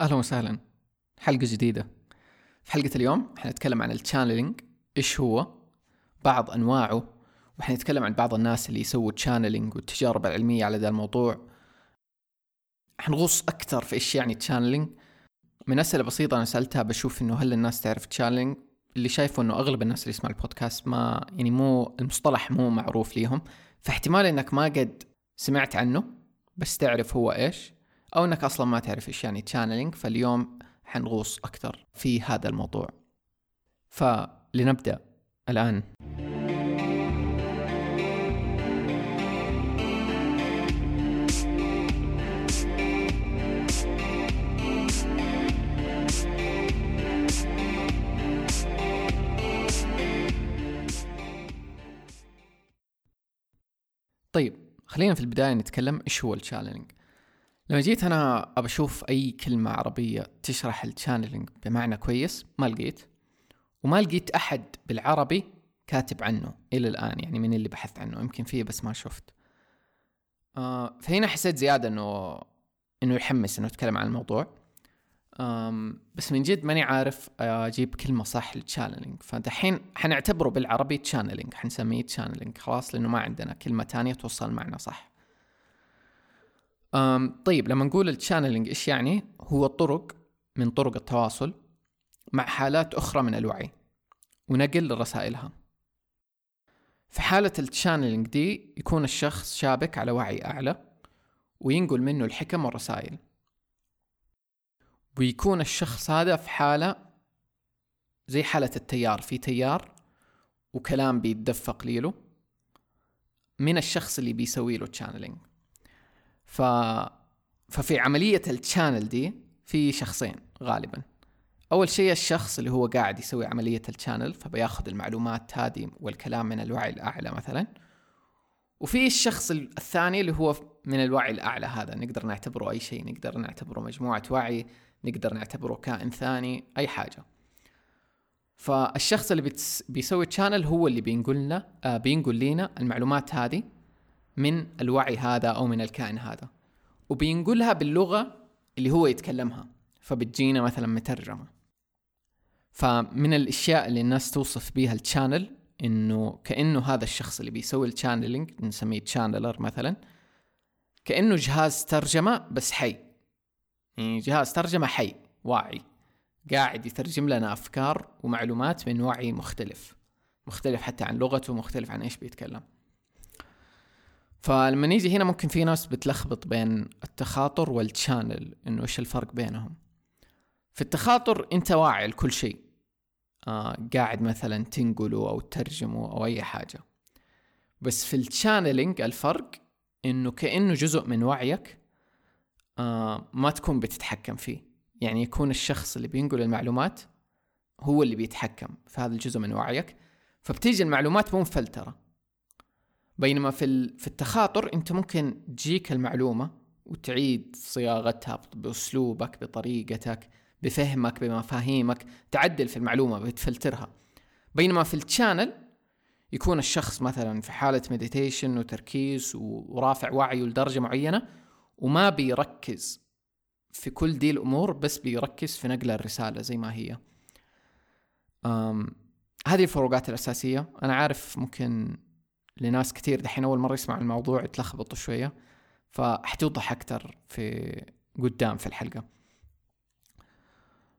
أهلا وسهلا. حلقة جديدة. في حلقة اليوم حنتكلم عن ال channeling إيش هو؟ بعض أنواعه. وحنتكلم عن بعض الناس اللي يسووا channeling والتجارب العلمية على ذا الموضوع. حنغوص أكثر في إيش يعني channeling من أسئلة بسيطة أنا سألتها بشوف إنه هل الناس تعرف channeling اللي شايفه إنه أغلب الناس اللي يسمع البودكاست ما يعني مو المصطلح مو معروف ليهم. فاحتمال إنك ما قد سمعت عنه بس تعرف هو إيش. أو إنك أصلا ما تعرف إيش يعني تشانلينج فاليوم حنغوص أكثر في هذا الموضوع. فلنبدأ الآن. طيب خلينا في البداية نتكلم إيش هو ال channeling لما جيت أنا أبى أشوف أي كلمة عربية تشرح ال channeling بمعنى كويس ما لقيت. وما لقيت أحد بالعربي كاتب عنه إلى الآن يعني من اللي بحثت عنه يمكن فيه بس ما شفت. آه فهنا حسيت زيادة إنه إنه يحمس إنه اتكلم عن الموضوع. بس من جد ماني عارف أجيب كلمة صح لل channeling فدحين حنعتبره بالعربي channeling حنسميه channeling خلاص لأنه ما عندنا كلمة تانية توصل المعنى صح. طيب لما نقول ال channeling إيش يعني؟ هو طرق من طرق التواصل مع حالات أخرى من الوعي ونقل رسائلها. في حالة ال channeling دي يكون الشخص شابك على وعي أعلى وينقل منه الحكم والرسائل. ويكون الشخص هذا في حالة زي حالة التيار في تيار وكلام بيتدفق ليله من الشخص اللي بيسوي له channeling ف... ففي عملية ال channel دي في شخصين غالبا. أول شيء الشخص اللي هو قاعد يسوي عملية ال channel فبياخذ المعلومات هذه والكلام من الوعي الأعلى مثلا. وفي الشخص الثاني اللي هو من الوعي الأعلى هذا نقدر نعتبره أي شيء نقدر نعتبره مجموعة وعي نقدر نعتبره كائن ثاني أي حاجة. فالشخص اللي بيسوي channel هو اللي بينقل لنا آه بينقل لنا المعلومات هذه. من الوعي هذا أو من الكائن هذا. وبينقلها باللغة اللي هو يتكلمها فبتجينا مثلا مترجمة. فمن الأشياء اللي الناس توصف بيها ال channel إنه كأنه هذا الشخص اللي بيسوي ال channeling نسميه channeler مثلا كأنه جهاز ترجمة بس حي. يعني جهاز ترجمة حي واعي. قاعد يترجم لنا أفكار ومعلومات من وعي مختلف. مختلف حتى عن لغته مختلف عن إيش بيتكلم. فلما نيجي هنا ممكن في ناس بتلخبط بين التخاطر وال channel إنه إيش الفرق بينهم؟ في التخاطر أنت واعي لكل شيء. آه قاعد مثلا تنقله أو تترجمه أو أي حاجة. بس في ال channeling الفرق إنه كأنه جزء من وعيك آه ما تكون بتتحكم فيه. يعني يكون الشخص اللي بينقل المعلومات هو اللي بيتحكم في هذا الجزء من وعيك. فبتيجي المعلومات مو مفلترة. بينما في في التخاطر انت ممكن تجيك المعلومة وتعيد صياغتها بأسلوبك بطريقتك بفهمك بمفاهيمك تعدل في المعلومة بتفلترها. بينما في ال channel يكون الشخص مثلا في حالة meditation وتركيز ورافع وعيه لدرجة معينة وما بيركز في كل دي الأمور بس بيركز في نقل الرسالة زي ما هي. هذه الفروقات الأساسية. أنا عارف ممكن لناس كثير دحين أول مرة يسمع الموضوع يتلخبطوا شوية فحتوضح أكثر في قدام في الحلقة.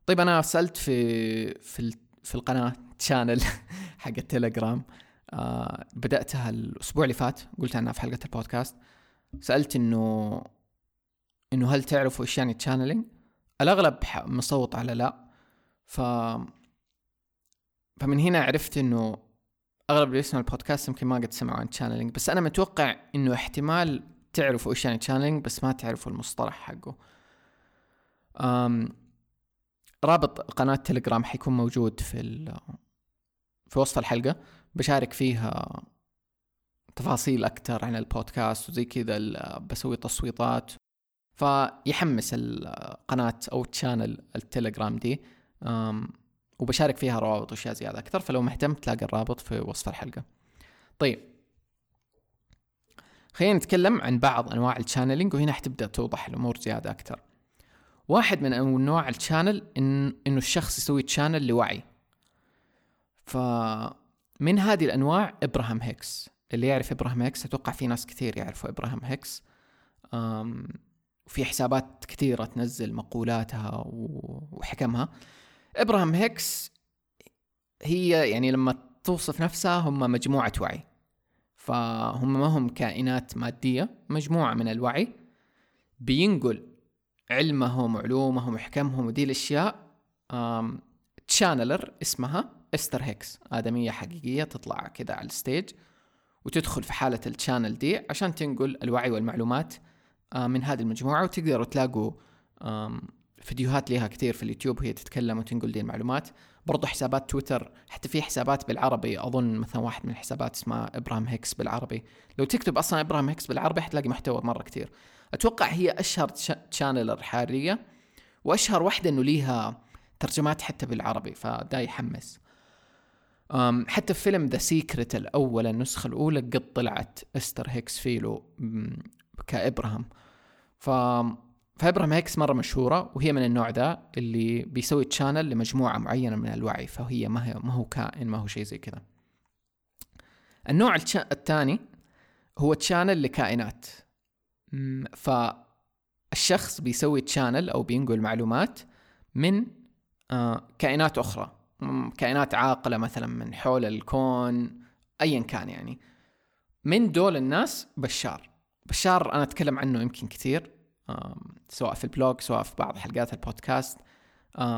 طيب أنا سألت في في في القناة تشانل حق التليجرام آه بدأتها الأسبوع اللي فات قلت عنها في حلقة البودكاست. سألت إنه إنه هل تعرفوا إيش يعني channeling الأغلب مصوت على لا. ف فمن هنا عرفت إنه أغلب اللي يسمع البودكاست يمكن ما قد سمعوا عن channeling بس أنا متوقع إنه احتمال تعرفوا إيش يعني channeling بس ما تعرفوا المصطلح حقه. أم رابط قناة تليجرام حيكون موجود في. في وسط الحلقة. بشارك فيها تفاصيل أكثر عن البودكاست وزي كذا بسوي تصويتات. فيحمس القناة أو channel التليجرام دي. وبشارك فيها روابط وأشياء زيادة أكثر فلو مهتم تلاقي الرابط في وصف الحلقة. طيب. خلينا نتكلم عن بعض أنواع ال channeling وهنا حتبدأ توضح الأمور زيادة أكثر. واحد من أنواع ال channeling إنه الشخص يسوي channel لوعي. فمن هذه الأنواع ابراهام هيكس. اللي يعرف ابراهام هيكس أتوقع في ناس كثير يعرفوا ابراهام هيكس. وفي حسابات كثيرة تنزل مقولاتها وحكمها. إبراهام هيكس هي يعني لما توصف نفسها هم مجموعة وعي. فهم ما هم كائنات مادية مجموعة من الوعي بينقل علمهم وعلومهم وحكمهم ودي الأشياء channeler اسمها إستر هيكس. آدمية حقيقية تطلع كذا على ال stage وتدخل في حالة ال channel دي عشان تنقل الوعي والمعلومات من هذه المجموعة وتقدروا تلاقوا فيديوهات لها كثير في اليوتيوب وهي تتكلم وتنقل دي المعلومات. برضو حسابات تويتر حتى في حسابات بالعربي. أظن مثلا واحد من الحسابات اسمها إبراهيم هيكس بالعربي. لو تكتب أصلا إبراهيم هيكس بالعربي حتلاقي محتوى مرة كثير. أتوقع هي أشهر channeler حاليا وأشهر واحدة إنه ليها ترجمات حتى بالعربي فدا يحمس. حتى في فيلم The Secret الأول النسخة الأولى قد طلعت إستر هيكس فيلو كابراهام ف فابراهام هيكس مرة مشهورة وهي من النوع ذا اللي بيسوي channel لمجموعة معينة من الوعي فهي ما هي ما هو كائن ما هو شيء زي كذا. النوع الثاني هو channel لكائنات. فالشخص بيسوي channel أو بينقل معلومات من آه، كائنات أخرى. كائنات عاقلة مثلا من حول الكون ايا كان يعني. من دول الناس بشار. بشار أنا أتكلم عنه يمكن كثير. سواء في ال blog سواء في بعض حلقات البودكاست.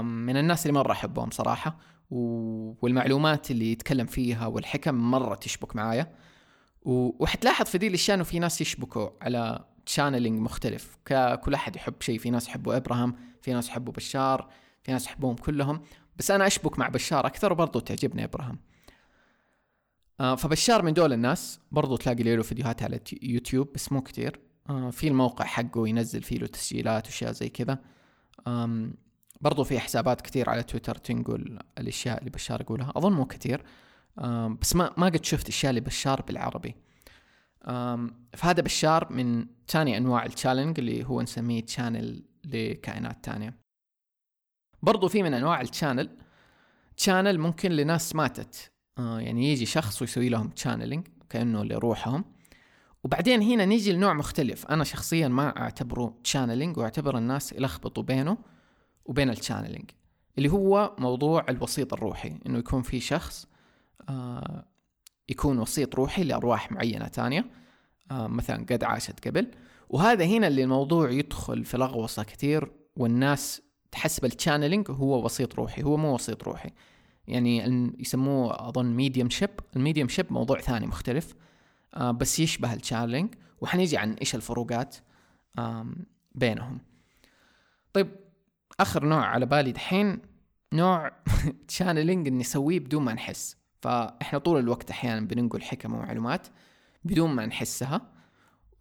من الناس اللي مرة أحبهم صراحة والمعلومات اللي يتكلم فيها والحكم مرة تشبك معايا. وحتلاحظ في دي الأشياء إنه في ناس يشبكوا على channeling مختلف. كل أحد يحب شيء في ناس يحبوا إبراهام في ناس يحبوا بشار في ناس يحبوهم كلهم. بس أنا أشبك مع بشار أكثر وبرضه تعجبني إبراهام. آه فبشار من دول الناس. برضو تلاقي له فيديوهات على يوتيوب بس مو كتير. في الموقع حقه ينزل فيه له تسجيلات وأشياء زي كذا. برضو في حسابات كتير على تويتر تنقل الأشياء اللي بشار يقولها. أظن مو كتير بس ما ما قد شفت اشياء لبشار بالعربي. فهذا بشار من ثاني أنواع ال channeling اللي هو نسميه channel لكائنات تانية برضو في من أنواع ال channel channel ممكن لناس ماتت. آه يعني يجي شخص ويسوي لهم channeling كأنه لروحهم. وبعدين هنا نيجي لنوع مختلف. أنا شخصيا ما أعتبره channeling وأعتبر الناس يلخبطوا بينه وبين ال channeling اللي هو موضوع الوسيط الروحي. إنه يكون في شخص آه يكون وسيط روحي لأرواح معينة ثانية آه مثلا قد عاشت قبل. وهذا هنا اللي الموضوع يدخل في لغوصة كثير والناس تحسب ال channeling هو وسيط روحي هو مو وسيط روحي. يعني يسموه أظن mediumship ال mediumship موضوع ثاني مختلف. بس يشبه ال channeling وحنيجي عن إيش الفروقات بينهم. طيب آخر نوع على بالي دحين نوع channeling نسويه بدون ما نحس. فإحنا طول الوقت أحيانا بننقل حكم ومعلومات بدون ما نحسها.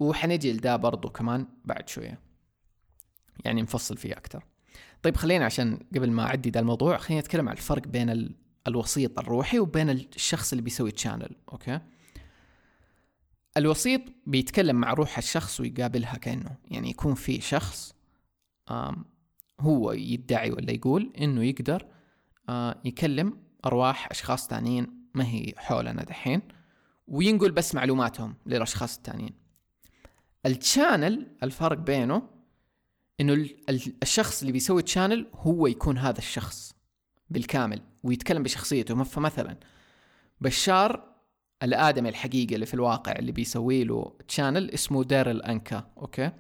وحنجي لده برضو كمان بعد شوية. يعني نفصل فيه أكثر طيب خلينا عشان قبل ما أعدي ذا الموضوع خلينا نتكلم عن الفرق بين ال... الوسيط الروحي وبين الشخص اللي بيسوي channel okay؟ الوسيط بيتكلم مع روح الشخص ويقابلها كأنه يعني يكون في شخص هو يدعي ولا يقول إنه يقدر يكلم أرواح أشخاص ثانيين ما هي حولنا دحين وينقل بس معلوماتهم للأشخاص الثانيين ال channel الفرق بينه إنه الشخص اللي بيسوي channel هو يكون هذا الشخص بالكامل ويتكلم بشخصيته. فمثلا بشار الآدمي الحقيقي اللي في الواقع اللي بيسوي له channel اسمه ديرل انكا okay؟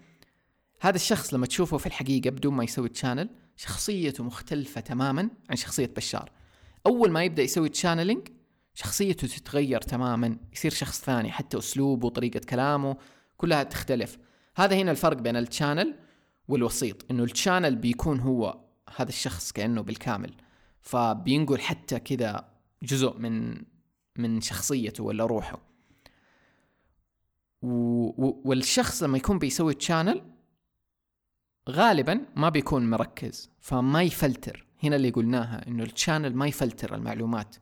هذا الشخص لما تشوفه في الحقيقة بدون ما يسوي channel شخصيته مختلفة تماما عن شخصية بشار. أول ما يبدأ يسوي channeling شخصيته تتغير تماما يصير شخص ثاني حتى أسلوبه وطريقه كلامه كلها تختلف. هذا هنا الفرق بين ال channel والوسيط إنه ال channel بيكون هو هذا الشخص كأنه بالكامل. فبينقل حتى كذا جزء من من شخصيته ولا روحه. و... والشخص لما يكون بيسوي channel غالبا ما بيكون مركز فما يفلتر. هنا اللي قلناها إنه ال channel ما يفلتر المعلومات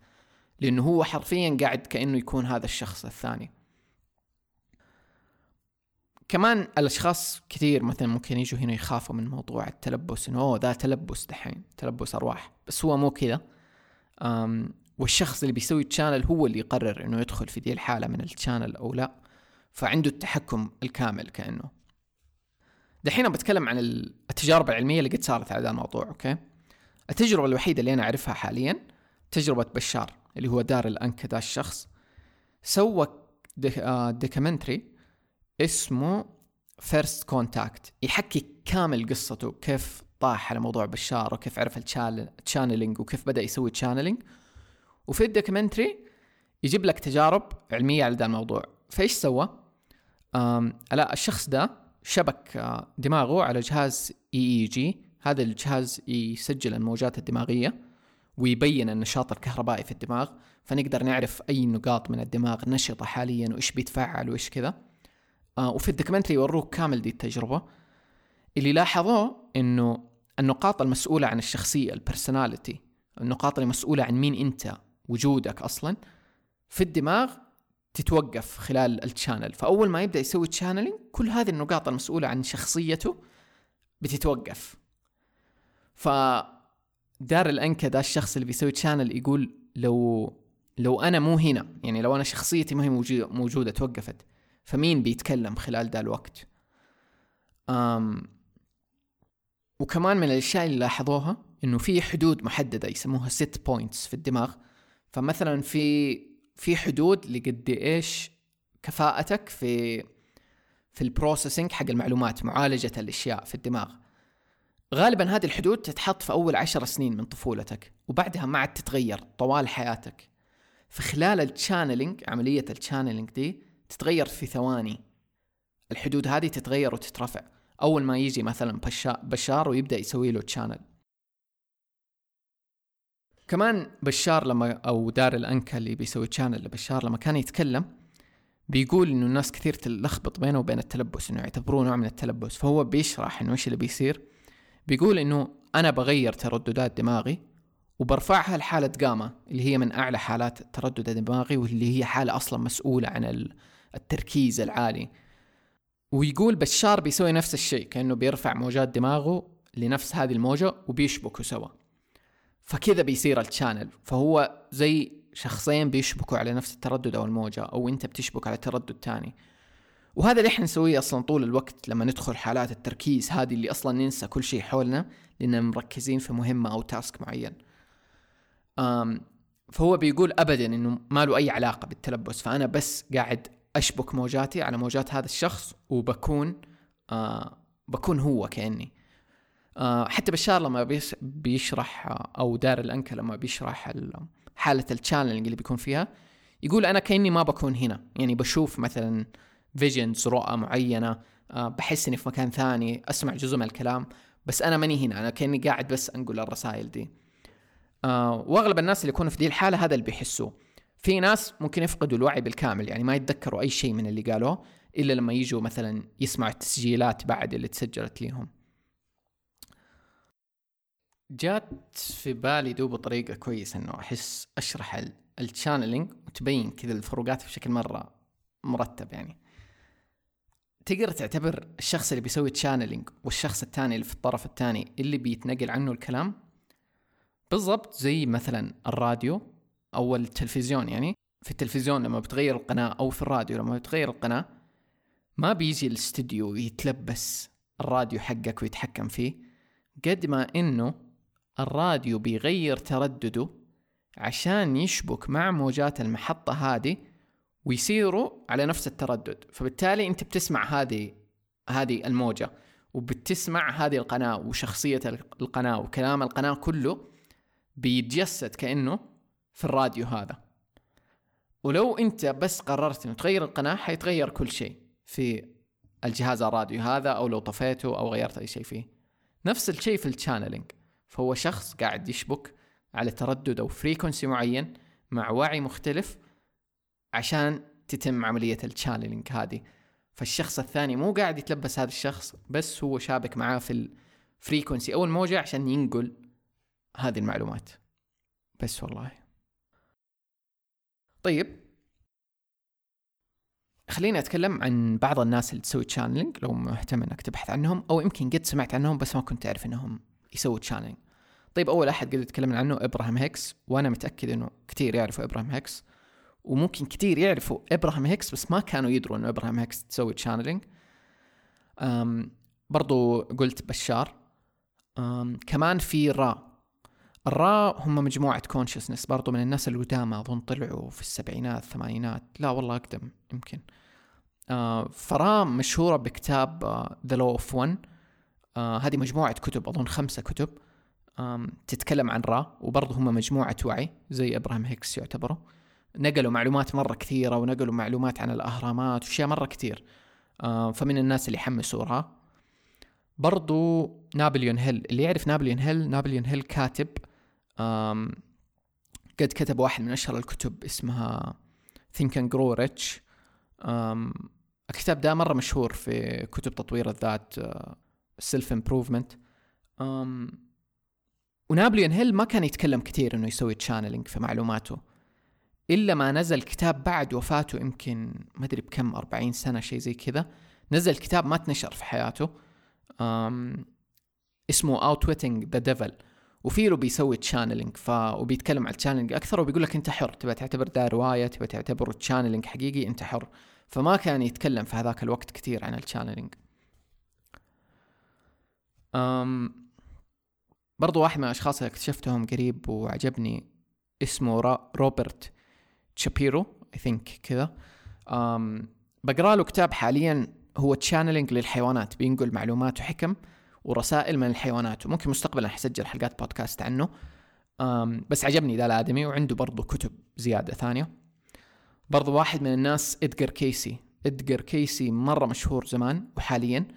لأنه هو حرفيا قاعد كأنه يكون هذا الشخص الثاني. كمان الأشخاص كثير مثلا ممكن يجوا هنا يخافوا من موضوع التلبس إنه أوه ذا تلبس دحين تلبس أرواح بس هو مو كذا. والشخص اللي بيسوي ال channel هو اللي يقرر إنه يدخل في دي الحالة من ال channel أو لا فعنده التحكم الكامل كأنه. دحين بتكلم عن التجارب العلمية اللي قد صارت على هذا الموضوع okay؟ التجربة الوحيدة اللي أنا أعرفها حاليا تجربة بشار اللي هو داريل أنكا ذا الشخص. سوى documentary آه، اسمه First Contact يحكي كامل قصته كيف طاح على موضوع بشار وكيف عرف ال channeling وكيف بدأ يسوي channeling وفي ال documentary يجيب لك تجارب علمية على ذا الموضوع. فإيش سوى؟ لا الشخص ده شبك آه، دماغه على جهاز EEG هذا الجهاز يسجل الموجات الدماغية ويبين النشاط الكهربائي في الدماغ فنقدر نعرف أي نقاط من الدماغ نشطة حاليا وإيش بيتفاعل وإيش كذا. آه وفي ال documentary يوروك كامل دي التجربة. اللي لاحظوه إنه النقاط المسؤولة عن الشخصية ال personality النقاط المسؤوله عن مين أنت. وجودك أصلا في الدماغ تتوقف خلال ال channel فأول ما يبدأ يسوي channeling كل هذه النقاط المسؤولة عن شخصيته بتتوقف. ف داريل أنكا ده الشخص اللي بيسوي channel يقول لو لو أنا مو هنا يعني لو أنا شخصيتي ما هي موجوده موجودة توقفت فمين بيتكلم خلال ذا الوقت؟ أم وكمان من الأشياء اللي لاحظوها إنه في حدود محددة يسموها set points في الدماغ. فمثلا في في حدود لقد إيش كفاءتك في في ال processing حق المعلومات معالجة الأشياء في الدماغ. غالبا هذه الحدود تتحط في أول عشر سنين من طفولتك وبعدها ما عاد تتغير طوال حياتك. في خلال ال channeling عملية ال channeling دي تتغير في ثواني. الحدود هذه تتغير وتترفع. أول ما يجي مثلا بشار ويبدأ يسوي له channel كمان بشار لما أو داريل أنكا اللي بيسوي channel لبشار لما كان يتكلم بيقول إنه الناس كثير تلخبط بينه وبين التلبس إنه يعتبروه نوع من التلبس. فهو بيشرح إنه إيش اللي بيصير. بيقول إنه أنا بغير ترددات دماغي وبرفعها لحالة جاما اللي هي من أعلى حالات التردد الدماغي واللي هي حالة أصلا مسؤولة عن التركيز العالي. ويقول بشار بيسوي نفس الشيء كأنه بيرفع موجات دماغه لنفس هذه الموجة وبيشبكوا سوا. فكذا بيصير ال channel فهو زي شخصين بيشبكوا على نفس التردد أو الموجة أو أنت بتشبك على تردد تاني. وهذا اللي إحنا نسويه أصلا طول الوقت لما ندخل حالات التركيز هذه اللي أصلا ننسى كل شيء حولنا لاننا مركزين في مهمة أو task معين. أم فهو بيقول ابدا إنه ما له أي علاقة بالتلبس. فأنا بس قاعد أشبك موجاتي على موجات هذا الشخص وبكون آه بكون هو كأني. حتى بشار لما بيشرح أو داريل أنكا لما بيشرح حالة ال channeling اللي بيكون فيها يقول أنا كأني ما بكون هنا. يعني بشوف مثلا visions رؤى معينة آه بحس إني في مكان ثاني أسمع جزء من الكلام بس أنا ماني هنا. أنا كأني قاعد بس أنقل الرسائل دي. آه وأغلب الناس اللي يكونوا في دي الحالة هذا اللي بيحسوه. في ناس ممكن يفقدوا الوعي بالكامل يعني ما يتذكروا أي شيء من اللي قالوه إلا لما يجوا مثلا يسمعوا التسجيلات بعد اللي تسجلت ليهم. جات في بالي دوب طريقة كويسة إنه أحس أشرح ال channeling وتبين كذا الفروقات بشكل مرة مرتب يعني. تقدر تعتبر الشخص اللي بيسوي channeling والشخص الثاني اللي في الطرف الثاني اللي بيتنقل عنه الكلام؟ بالضبط زي مثلا الراديو أو التلفزيون يعني. في التلفزيون لما بتغير القناة أو في الراديو لما بتغير القناة ما بيجي الاستديو يتلبس الراديو حقك ويتحكم فيه. قد ما إنه الراديو بيغير تردده عشان يشبك مع موجات المحطة هذه ويصيروا على نفس التردد. فبالتالي انت بتسمع هذه هذه الموجة وبتسمع هذه القناة وشخصية القناة وكلام القناة كله بيتجسد كأنه في الراديو هذا. ولو انت بس قررت إنه تغير القناة حيتغير كل شيء في الجهاز الراديو هذا أو لو طفيته أو غيرت أي شيء فيه. نفس الشيء في ال channeling فهو شخص قاعد يشبك على تردد أو frequency معين مع وعي مختلف عشان تتم عملية ال channeling هذه. فالشخص الثاني مو قاعد يتلبس هذا الشخص بس هو شابك معاه في ال frequency أو الموجة عشان ينقل هذه المعلومات. بس والله. طيب. خليني أتكلم عن بعض الناس اللي تسوي channeling لو مهتم إنك تبحث عنهم أو يمكن قد سمعت عنهم بس ما كنت تعرف إنهم يسووا channeling طيب أول أحد قد تكلمنا عنه ابراهام هيكس وأنا متأكد إنه كثير يعرفوا ابراهام هيكس. وممكن كثير يعرفوا ابراهام هيكس بس ما كانوا يدروا إنه ابراهام هيكس تسوي channeling برضو قلت بشار. كمان في را. الرا هم مجموعة consciousness برضو من الناس القدامى أظن طلعوا في السبعينات الثمانينات. لا والله أقدم يمكن. آه فرا مشهورة بكتاب The Law of One هذه مجموعة كتب أظن خمسة كتب تتكلم عن را وبرضه هم مجموعة وعي زي إبراهيم هيكس يعتبروا نقلوا معلومات مرة كثيرة ونقلوا معلومات عن الأهرامات وأشياء مرة كثير آه فمن الناس اللي حمسوا را برضو نابليون هيل اللي يعرف نابليون هيل نابليون هيل كاتب قد كتب واحد من أشهر الكتب اسمها Think and Grow Rich. الكتاب ده مرة مشهور في كتب تطوير الذات self improvement ونابليون هيل ما كان يتكلم كثير إنه يسوي channeling في معلوماته. إلا ما نزل كتاب بعد وفاته يمكن ما أدري بكم 40 سنة شيء زي كذا نزل كتاب ما تنشر في حياته اسمه Outwitting the Devil وفي له بيسوي channeling ف وبيتكلم عن ال channeling أكثر وبيقول لك أنت حر تبغى تعتبر ده رواية تبغى تعتبره channeling حقيقي أنت حر. فما كان يتكلم في هذاك الوقت كثير عن ال channeling أم برضو واحد من الأشخاص اللي اكتشفتهم قريب وعجبني اسمه روبرت شابيرو I think كذا. بقرأ له كتاب حاليا هو channeling للحيوانات بينقل معلومات وحكم ورسائل من الحيوانات وممكن مستقبلا حسجل حلقات بودكاست عنه. بس عجبني ذا الآدمي وعنده برضه كتب زيادة ثانية. برضو واحد من الناس ادجر كيسي. ادجر كيسي مرة مشهور زمان وحاليا.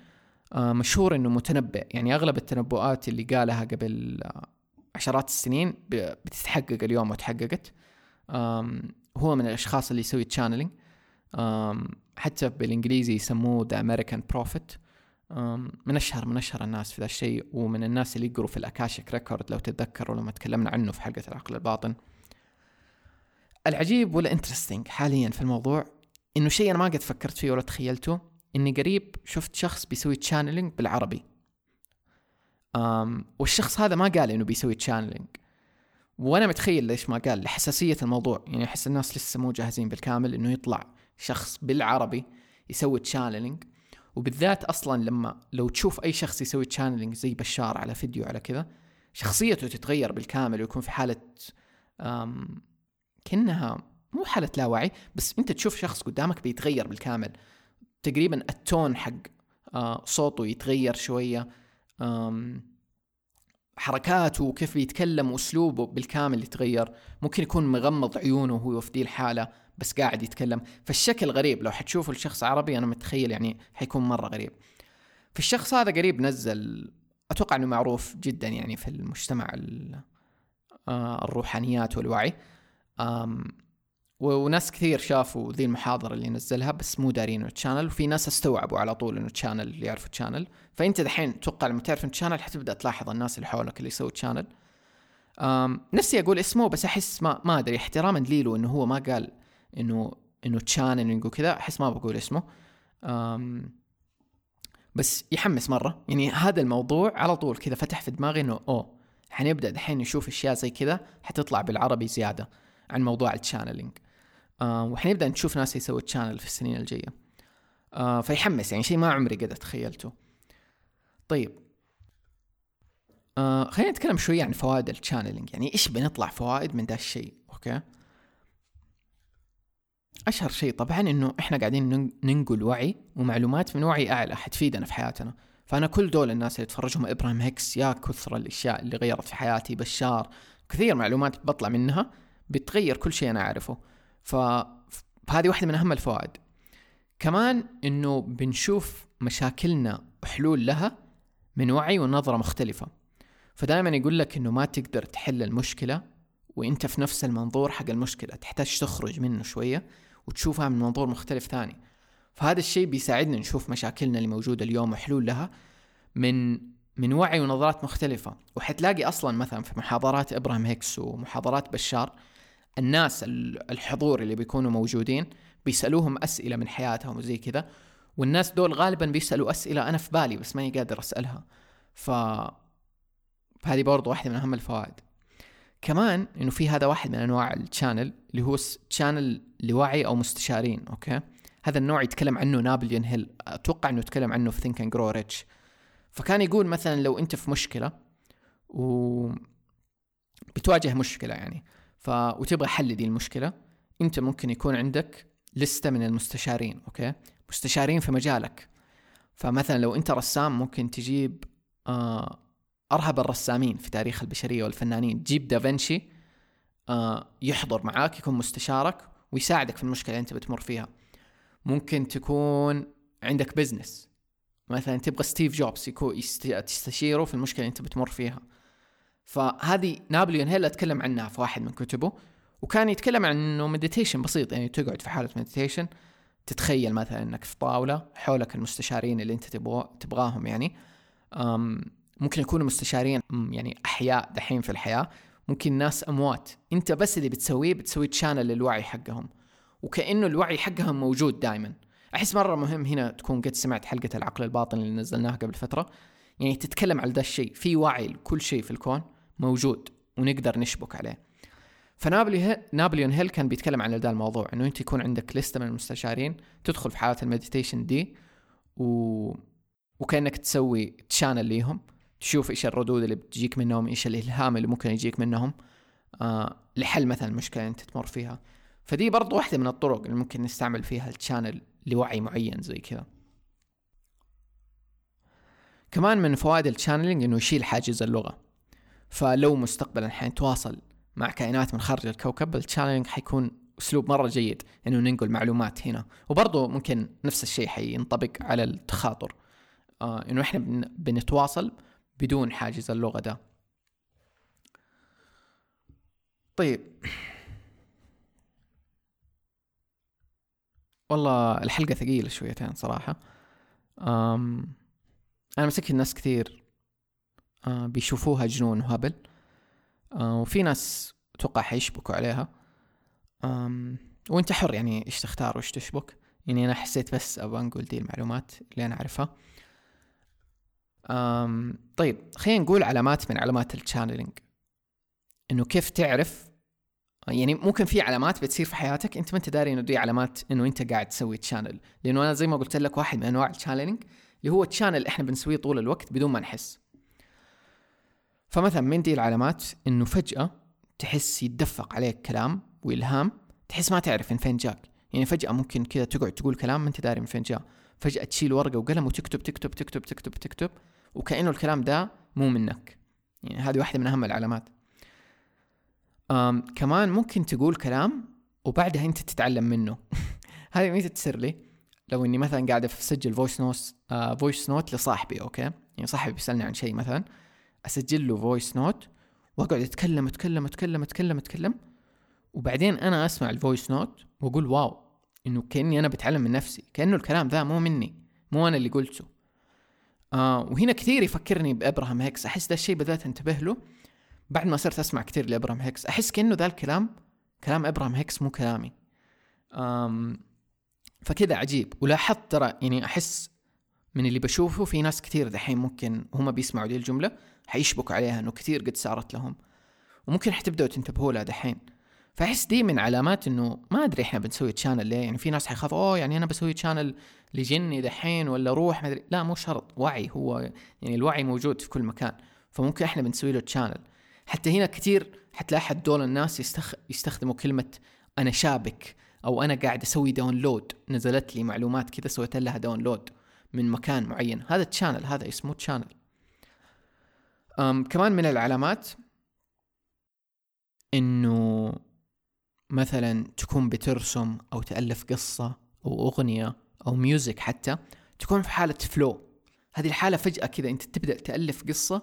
مشهور إنه متنبئ يعني أغلب التنبؤات اللي قالها قبل عشرات السنين بتتحقق اليوم وتحققت. هو من الأشخاص اللي يسوي channeling حتى بالإنجليزي يسموه the American prophet من أشهر من أشهر الناس في ذا الشيء ومن الناس اللي يقروا في ال Akashic record لو تتذكروا لما تكلمنا عنه في حلقة العقل الباطن. العجيب وال interesting حاليا في الموضوع إنه شيء أنا ما قد فكرت فيه ولا تخيلته. إني قريب شفت شخص بيسوي channeling بالعربي. أم والشخص هذا ما قال إنه بيسوي channeling وأنا متخيل ليش ما قال لحساسية الموضوع. يعني أحس الناس لسه مو جاهزين بالكامل إنه يطلع شخص بالعربي يسوي channeling وبالذات أصلا لما لو تشوف أي شخص يسوي channeling زي بشار على فيديو على كذا شخصيته تتغير بالكامل ويكون في حالة كأنها مو حالة لا وعي بس أنت تشوف شخص قدامك بيتغير بالكامل. تقريبا التون حق آه، صوته يتغير شوية. حركاته وكيف بيتكلم وأسلوبه بالكامل يتغير. ممكن يكون مغمض عيونه وهو في دي الحالة بس قاعد يتكلم. فالشكل غريب. لو حتشوفوا الشخص عربي أنا متخيل يعني حيكون مرة غريب. فالشخص هذا قريب نزل أتوقع إنه معروف جدا يعني في المجتمع آه، الروحانيات والوعي. وناس كثير شافوا ذي المحاضرة اللي نزلها بس مو دارين إنه channel وفي ناس استوعبوا على طول إنه channel اللي يعرفوا channel فأنت دحين توقع لما تعرف إنه channel حتبدأ تلاحظ الناس اللي حولك اللي يسووا channel نفسي أقول اسمه بس أحس ما ما أدري. احتراما ليه لو إنه هو ما قال انه إنه channel وكذا أحس ما بقول اسمه. بس يحمس مرة. يعني هذا الموضوع على طول كذا فتح في دماغي إنه أوه حنبدأ دحين نشوف أشياء زي كذا حتطلع بالعربي زيادة عن موضوع ال channeling آه وحنبدا نشوف ناس يسوي channel في السنين الجاية. آه فيحمس يعني شيء ما عمري قد تخيلته. طيب. آه خلينا نتكلم شوية عن فوائد ال channeling يعني إيش بنطلع فوائد من ذا الشيء؟ okay. أشهر شيء طبعا إنه إحنا قاعدين ننقل وعي ومعلومات من وعي أعلى حتفيدنا في حياتنا. فأنا كل دول الناس اللي تفرجهم إبراهيم هيكس يا كثر الأشياء اللي غيرت في حياتي بشار كثير معلومات بطلع منها بتغير كل شيء أنا أعرفه. فهذه واحدة من أهم الفوائد. كمان إنه بنشوف مشاكلنا وحلول لها من وعي ونظرة مختلفة. فدائما يقول لك إنه ما تقدر تحل المشكلة وإنت في نفس المنظور حق المشكلة تحتاج تخرج منه شوية وتشوفها من منظور مختلف ثاني. فهذا الشيء بيساعدنا نشوف مشاكلنا اللي موجودة اليوم وحلول لها من من وعي ونظرات مختلفة. وحتلاقي أصلا مثلا في محاضرات إبراهيم هيكس ومحاضرات بشار الناس الحضور اللي بيكونوا موجودين بيسألوهم أسئلة من حياتهم وزي كذا والناس دول غالبا بيسألوا أسئلة أنا في بالي بس ماني قادر أسألها. ف فهذه برضو واحدة من أهم الفوائد. كمان إنه في هذا واحد من أنواع ال channel اللي هو channel لوعي أو مستشارين okay؟ هذا النوع يتكلم عنه نابليون هيل. أتوقع إنه يتكلم عنه في Think and Grow Rich فكان يقول مثلا لو أنت في مشكلة و بتواجه مشكلة يعني ف وتبغى حل دي المشكلة أنت ممكن يكون عندك لستة من المستشارين okay؟ مستشارين في مجالك. فمثلا لو أنت رسام ممكن تجيب آه أرهب الرسامين في تاريخ البشرية والفنانين. تجيب دافنشي آه يحضر معاك يكون مستشارك ويساعدك في المشكلة اللي أنت بتمر فيها. ممكن تكون عندك business مثلا تبغى ستيف جوبز يكون تستشيره في المشكلة اللي أنت بتمر فيها. فهذه نابليون هيل أتكلم عنها في واحد من كتبه. وكان يتكلم عن إنه meditation بسيط يعني تقعد في حالة meditation تتخيل مثلا إنك في طاولة حولك المستشارين اللي أنت تبغاهم يعني. ممكن يكونوا مستشارين يعني أحياء دحين في الحياة. ممكن ناس أموات. أنت بس اللي بتسويه بتسوي channel للوعي حقهم. وكأنه الوعي حقهم موجود دائما أحس مرة مهم هنا تكون قد سمعت حلقة العقل الباطن اللي نزلناها قبل فترة. يعني تتكلم على ذا الشيء. في وعي لكل شيء في الكون. موجود ونقدر نشبك عليه. فنابليون هيل كان بيتكلم عن ذا الموضوع إنه أنت يكون عندك لستة من المستشارين تدخل في حاله ال meditation دي و... وكأنك تسوي channel ليهم تشوف إيش الردود اللي بتجيك منهم إيش الإلهام اللي ممكن يجيك منهم آه لحل مثلا اللي أنت تمر فيها. فدي برضو واحدة من الطرق اللي ممكن نستعمل فيها ال channel لوعي معين زي كذا. كمان من فوائد ال channeling إنه يشيل حاجز اللغة. فلو مستقبلا حنتواصل مع كائنات من خارج الكوكب ال channeling حيكون أسلوب مرة جيد إنه ننقل معلومات هنا. وبرضه ممكن نفس الشيء حينطبق على التخاطر. آه إنه إحنا بنتواصل بدون حاجز اللغة ده. طيب. والله الحلقة ثقيلة شويتين صراحة. أم أنا مسكت ناس كثير. بيشوفوها جنون وهبل. أه وفي ناس أتوقع حيشبكوا عليها. وانت حر يعني إيش تختار وإيش تشبك؟ يعني أنا حسيت بس أبغى نقول دي المعلومات اللي أنا أعرفها. طيب خلينا نقول علامات من علامات التشانلينج. إنه كيف تعرف؟ يعني ممكن في علامات بتصير في حياتك أنت ما أنت داري إنه دي علامات إنه أنت قاعد تسوي channel لأنه أنا زي ما قلت لك واحد من أنواع ال channeling اللي هو ال channel إحنا بنسويه طول الوقت بدون ما نحس. فمثلا من دي العلامات إنه فجأة تحس يتدفق عليك كلام وإلهام تحس ما تعرف من فين جاك. يعني فجأة ممكن كذا تقعد تقول كلام ما أنت داري من فين جاء. فجأة تشيل ورقة وقلم وتكتب تكتب تكتب تكتب تكتب وكأنه الكلام ده مو منك. يعني هذه واحدة من أهم العلامات. أم كمان ممكن تقول كلام وبعدها أنت تتعلم منه. هذه متى تصير لي. لو إني مثلا قاعد أسجل voice note voice note لصاحبي okay؟ يعني صاحبي بيسألني عن شيء مثلا. أسجل له voice note وأقعد أتكلم أتكلم أتكلم أتكلم أتكلم. وبعدين أنا أسمع ال voice note وأقول wow إنه كأني أنا بتعلم من نفسي كأنه الكلام ذا مو مني مو أنا اللي قلته. آه وهنا كثير يفكرني بأبراهام هيكس. أحس ذا الشيء بدات انتبه له. بعد ما صرت أسمع كثير لأبراهام هيكس أحس كأنه ذا الكلام كلام أبراهام هيكس مو كلامي. آم فكذا عجيب. ولاحظت ترى يعني أحس من اللي بشوفه في ناس كثير دحين ممكن هم بيسمعوا دي الجملة. حيشبكوا عليها إنه كثير قد صارت لهم. وممكن حتبداوا تنتبهوا لها دحين. فأحس دي من علامات إنه ما أدري إحنا بنسوي channel ليه. يعني في ناس حيخافوا أوه يعني أنا بسوي تشانل لجني دحين ولا روح ما أدري. لا مو شرط. وعي هو يعني الوعي موجود في كل مكان. فممكن إحنا بنسوي له channel حتى هنا كثير حتلاحظ دول الناس يستخ... يستخدموا كلمة أنا شابك أو أنا قاعد أسوي download نزلت لي معلومات كذا سويت لها download من مكان معين. هذا channel هذا اسمه channel كمان من العلامات إنه مثلا تكون بترسم أو تألف قصة أو أغنية أو music حتى تكون في حالة flow هذه الحالة فجأة كذا أنت تبدأ تألف قصة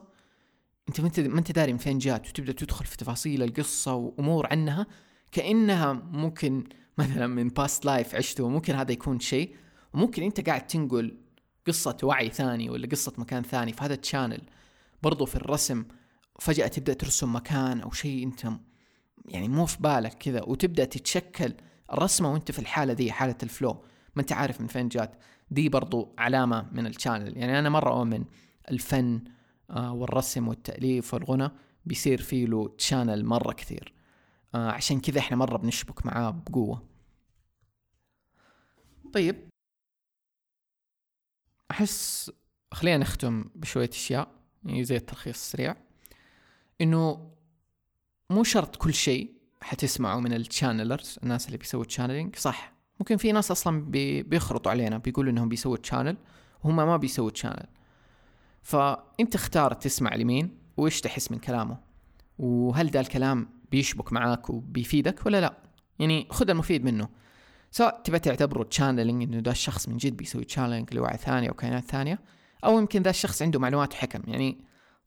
أنت ما أنت داري من فين جات وتبدأ تدخل في تفاصيل القصة وأمور عنها كأنها ممكن مثلا من past life عشته وممكن هذا يكون شيء وممكن أنت قاعد تنقل قصة وعي ثاني ولا قصة مكان ثاني في هذا ال channel برضو في الرسم فجأة تبدأ ترسم مكان أو شيء أنت يعني مو في بالك كذا وتبدأ تتشكل الرسمة وأنت في الحالة دي حالة ال flow. ما أنت عارف من فين جات. دي برضو علامة من ال channel يعني أنا مرة أؤمن الفن آه، والرسم والتأليف والغنى بيصير فيه له channel مرة كثير. آه، عشان كذا إحنا مرة بنشبك معاه بقوة. طيب. أحس خلينا نختم بشوية أشياء. زي التلخيص السريع. إنه مو شرط كل شيء حتسمعوا من ال channelers الناس اللي بيسووا channeling صح ممكن في ناس أصلا بي بيخرطوا علينا بيقولوا إنهم بيسووا channel وهم ما بيسووا channel فانت اختار تسمع لمين وإيش تحس من كلامه وهل ده الكلام بيشبك معاك وبيفيدك ولا لا؟ يعني خذ المفيد منه. سواء تبى تعتبره channeling إنه ده الشخص من جد بيسوي channeling لوعي ثاني أو كائنات ثانية. أو يمكن ذا الشخص عنده معلومات وحكم. يعني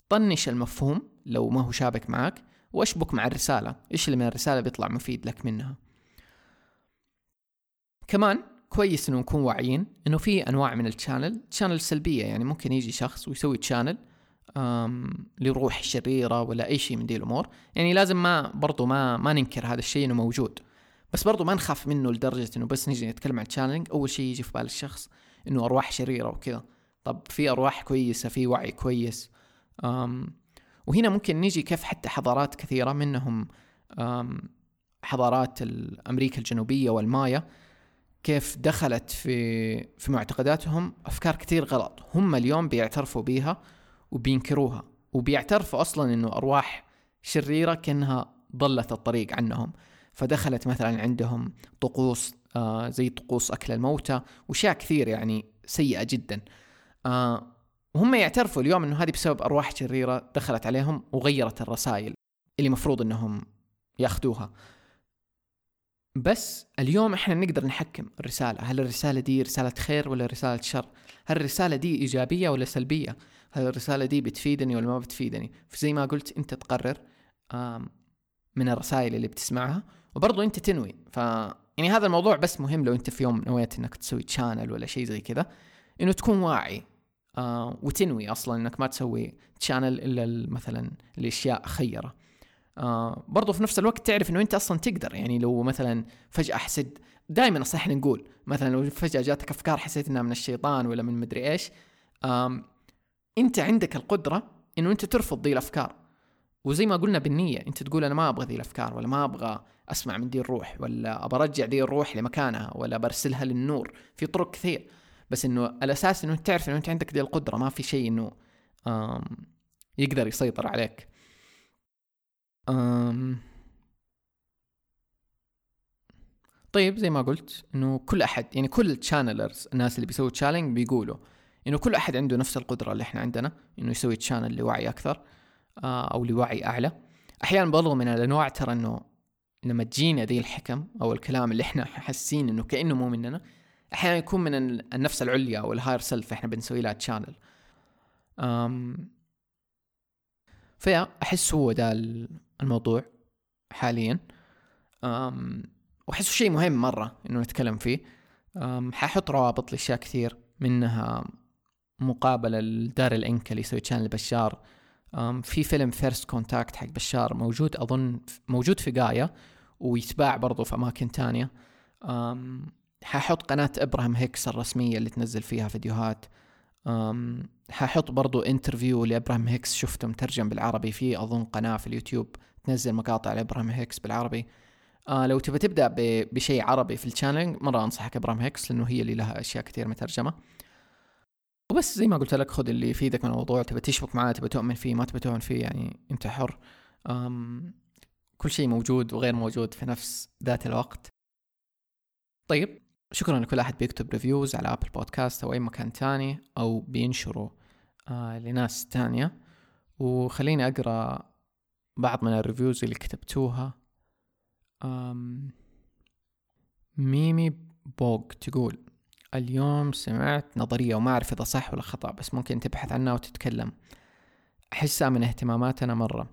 طنش المفهوم لو ما هو شابك معاك واشبك مع الرسالة. إيش اللي من الرسالة بيطلع مفيد لك منها؟ كمان كويس إنه نكون واعيين إنه في أنواع من ال channel channel سلبية. يعني ممكن يجي شخص ويسوي channel لروح شريرة ولا أي شيء من دي الأمور. يعني لازم ما برضو ما ما ننكر هذا الشيء إنه موجود. بس برضو ما نخاف منه لدرجة إنه بس نجي نتكلم عن تشانلينج أول شيء يجي في بال الشخص إنه أرواح شريرة وكذا. طب في أرواح كويسة في وعي كويس. وهنا ممكن نيجي كيف حتى حضارات كثيرة منهم حضارات أمريكا الجنوبية والمايا كيف دخلت في في معتقداتهم أفكار كثير غلط. هم اليوم بيعترفوا بيها وبينكروها وبيعترفوا أصلا إنه أرواح شريرة كأنها ضلت الطريق عنهم. فدخلت مثلا عندهم طقوس آه زي طقوس أكل الموتى وأشياء كثير يعني سيئة جدا. آه وهم يعترفوا اليوم إنه هذه بسبب أرواح شريرة دخلت عليهم وغيرت الرسائل اللي مفروض إنهم يأخذوها. بس اليوم إحنا نقدر نحكم الرسالة. هل الرسالة دي رسالة خير ولا رسالة شر؟ هل الرسالة دي إيجابية ولا سلبية؟ هل الرسالة دي بتفيدني ولا ما بتفيدني؟ فزي ما قلت أنت تقرر من الرسائل اللي بتسمعها. وبرضو أنت تنوي. ف يعني هذا الموضوع بس مهم لو أنت في يوم نويت أنك تسوي channel ولا شيء زي كذا إنه تكون واعي. آه وتنوي أصلا إنك ما تسوي channel إلا مثلا الأشياء خيرة. آه برضو في نفس الوقت تعرف إنه أنت أصلا تقدر. يعني لو مثلا فجأة حسيت دائما أصلا إحنا نقول مثلا لو فجأة جاتك أفكار حسيت إنها من الشيطان ولا من مدري إيش آه أنت عندك القدرة إنه أنت ترفض ذي الأفكار. وزي ما قلنا بالنية أنت تقول أنا ما أبغى ذي الأفكار ولا ما أبغى أسمع من دي الروح ولا ابى أرجع ذي الروح لمكانها ولا برسلها للنور في طرق كثير. بس إنه الأساس إنه تعرف إنه أنت عندك دي القدرة ما في شيء إنه يقدر يسيطر عليك. طيب زي ما قلت إنه كل أحد يعني كل ال channelers الناس اللي بيسووا channeling بيقولوا إنه كل أحد عنده نفس القدرة اللي إحنا عندنا إنه يسوي channel لوعي أكثر آه، أو لوعي أعلى. أحيانا برضو من الأنواع ترى إنه لما تجينا ذي الحكم أو الكلام اللي إحنا حاسين إنه كأنه مو مننا أحيانا يكون من النفس العليا أو ال higher self إحنا بنسوي لها channel أم فيا أحس هو ده الموضوع حاليا. أم وأحسه شيء مهم مرة إنه نتكلم فيه. أم حأحط روابط لأشياء كثير منها مقابلة ل Darryl Anka اللي يسوي channel بشار في فيلم First Contact حق بشار موجود أظن موجود في غايا ويتباع برضو في أماكن تانية. حاحط قناة Abraham Hicks الرسمية اللي تنزل فيها فيديوهات. حاحط برضو interview ل Abraham Hicks. شفته مترجم بالعربي. في أظن قناة في اليوتيوب تنزل مقاطع ل Abraham Hicks بالعربي. آه لو تبى تبدأ بشيء عربي في ال channel مرة أنصحك Abraham Hicks لأنه هي اللي لها أشياء كثير مترجمة. وبس زي ما قلت لك خذ اللي يفيدك من الموضوع. تبى تشبك معاه تبى تؤمن فيه ما تبى تؤمن فيه يعني أنت حر. كل شيء موجود وغير موجود في نفس ذات الوقت. طيب شكرا لكل أحد بيكتب reviews على Apple Podcast أو أي مكان تاني أو بينشروا آه لناس تانية. وخليني أقرأ بعض من ال reviews اللي كتبتوها. أم ميمي بوغ تقول اليوم سمعت نظرية وما أعرف إذا صح ولا خطأ بس ممكن تبحث عنها وتتكلم. أحسها من اهتماماتنا مرة.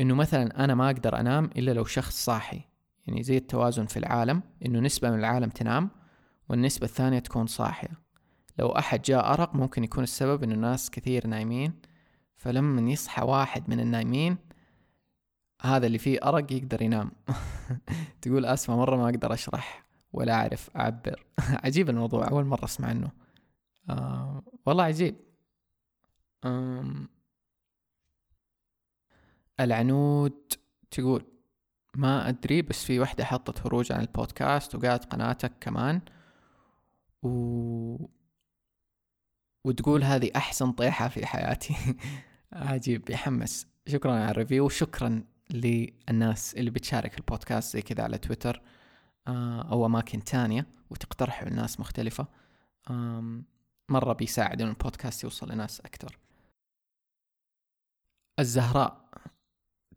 إنه مثلا أنا ما أقدر أنام إلا لو شخص صاحي. يعني زي التوازن في العالم إنه نسبة من العالم تنام والنسبة الثانية تكون صاحية. لو أحد جاء أرق ممكن يكون السبب إنه ناس كثير نايمين. فلما يصحى واحد من النايمين هذا اللي فيه أرق يقدر ينام. تقول أسمع مرة ما أقدر أشرح ولا أعرف أعبر. عجيب الموضوع أول مرة أسمع عنه آه والله عجيب. آم العنود تقول ما أدري بس في وحدة حطت هروج عن البودكاست وقالت قناتك كمان. و... وتقول هذه أحسن طيحة في حياتي. عجيب يحمس شكرا على ال review وشكرا للناس اللي بتشارك البودكاست زي كذا على تويتر آه، أو أماكن تانية وتقترحوا لناس مختلفة. مرة بيساعد إن البودكاست يوصل لناس أكثر الزهراء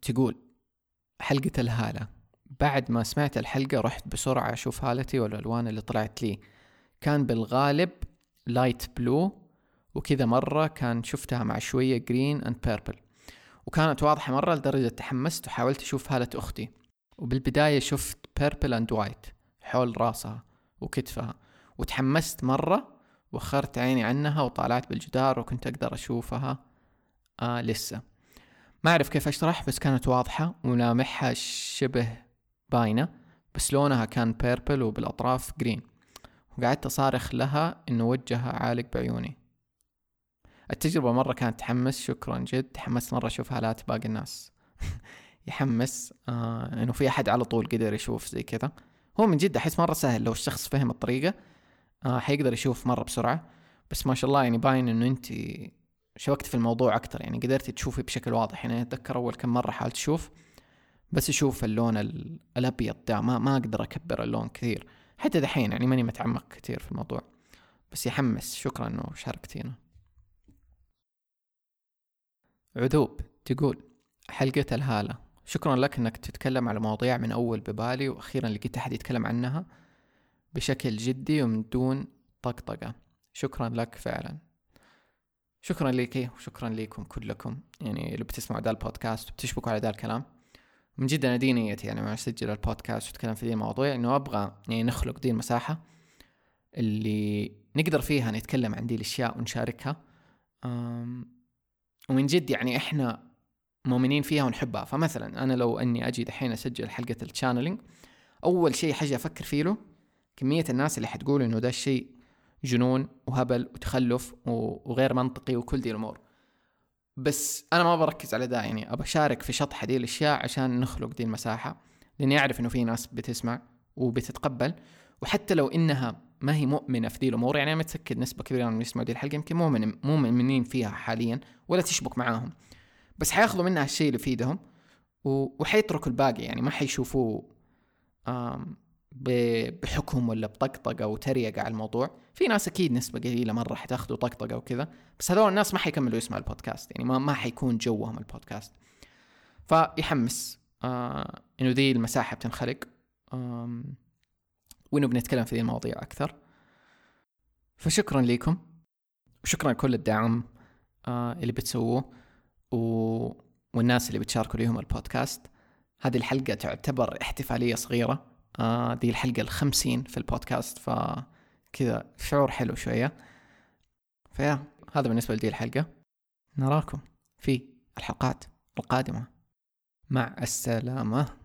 تقول حلقة الهالة. بعد ما سمعت الحلقة رحت بسرعة أشوف هالتي والألوان اللي طلعت لي. كان بالغالب light blue وكذا مرة كان شفتها مع شوية green and purple وكانت واضحة مرة لدرجة تحمست وحاولت أشوف هالة أختي. وبالبداية شفت purple and white حول راسها وكتفها. وتحمست مرة وخرت عيني عنها وطالعت بالجدار وكنت أقدر أشوفها آه لسه. ما أعرف كيف أشرح بس كانت واضحة وملامحها شبه باينة. بس لونها كان بيربل وبالأطراف جرين وقعدت أصارخ لها إنه وجهها عالق بعيوني. التجربة مرة كانت تحمس شكرا جد. تحمست مرة أشوف هالات باقي الناس. يحمس آه إنه في أحد على طول قدر يشوف زي كذا. هو من جد أحس مرة سهل لو الشخص فهم الطريقة. آه حيقدر يشوف مرة بسرعة. بس ما شاء الله يعني باين إنه أنت شوقت في الموضوع أكتر. يعني قدرتي تشوفي بشكل واضح. يعني أتذكر أول كم مرة حاولت أشوف. بس أشوف اللون الأبيض ده ما ما أقدر أكبر اللون كثير. حتى دحين يعني ماني متعمق كثير في الموضوع. بس يحمس. شكرا إنه شاركتينا. عذوب تقول حلقة الهالة. شكرا لك إنك تتكلم على مواضيع من أول ببالي وأخيرا لقيت أحد يتكلم عنها بشكل جدي ومن دون طقطقة. شكرا لك فعلا. شكرا لك وشكرا لكم كلكم. يعني اللي بتسمعوا ذا البودكاست وبتشبكوا على ذا الكلام. من جد أنا دي نيتي يعني ما أسجل البودكاست وأتكلم في ذي المواضيع إنه أبغى يعني نخلق دي المساحة اللي نقدر فيها نتكلم عن دي الأشياء ونشاركها. ومن جد يعني إحنا مؤمنين فيها ونحبها. فمثلا أنا لو أني أجي دحين أسجل حلقة ال channeling أول شيء حاجة أفكر فيه له كمية الناس اللي حتقول إنه ده الشيء جنون وهبل وتخلف وغير منطقي وكل دي الأمور. بس أنا ما بركز على ده يعني ابى أشارك في شطح دي الأشياء عشان نخلق دي المساحة لأني أعرف إنه في ناس بتسمع وبتتقبل وحتى لو إنها ما هي مؤمنة في دي الأمور يعني أنا متأكد نسبة كبيرة من يسمعوا دي الحلقة يمكن مو مو مؤمنين فيها حاليا ولا تشبك معاهم. بس حياخذوا منها الشيء اللي يفيدهم وحيتركوا الباقي يعني ما حيشوفوه بحكم ولا بطقطقة أو تريقة على الموضوع في ناس أكيد نسبة قليلة مرة حتاخذوا طقطقة وكذا بس هذول الناس ما حيكملوا يسمعوا البودكاست يعني ما ما حيكون جوهم البودكاست. فيحمس آه إنه ذي المساحة بتنخلق وإنه بنتكلم في ذي المواضيع أكثر. فشكرا لكم وشكرا لكل الدعم آه اللي بتسووه و... والناس اللي بتشاركوا ليهم البودكاست. هذه الحلقة تعتبر احتفالية صغيرة. آه دي الحلقة الخمسين في البودكاست فكذا شعور حلو شوية. فيا هذا بالنسبة لدي الحلقة. نراكم في الحلقات القادمة. مع السلامة.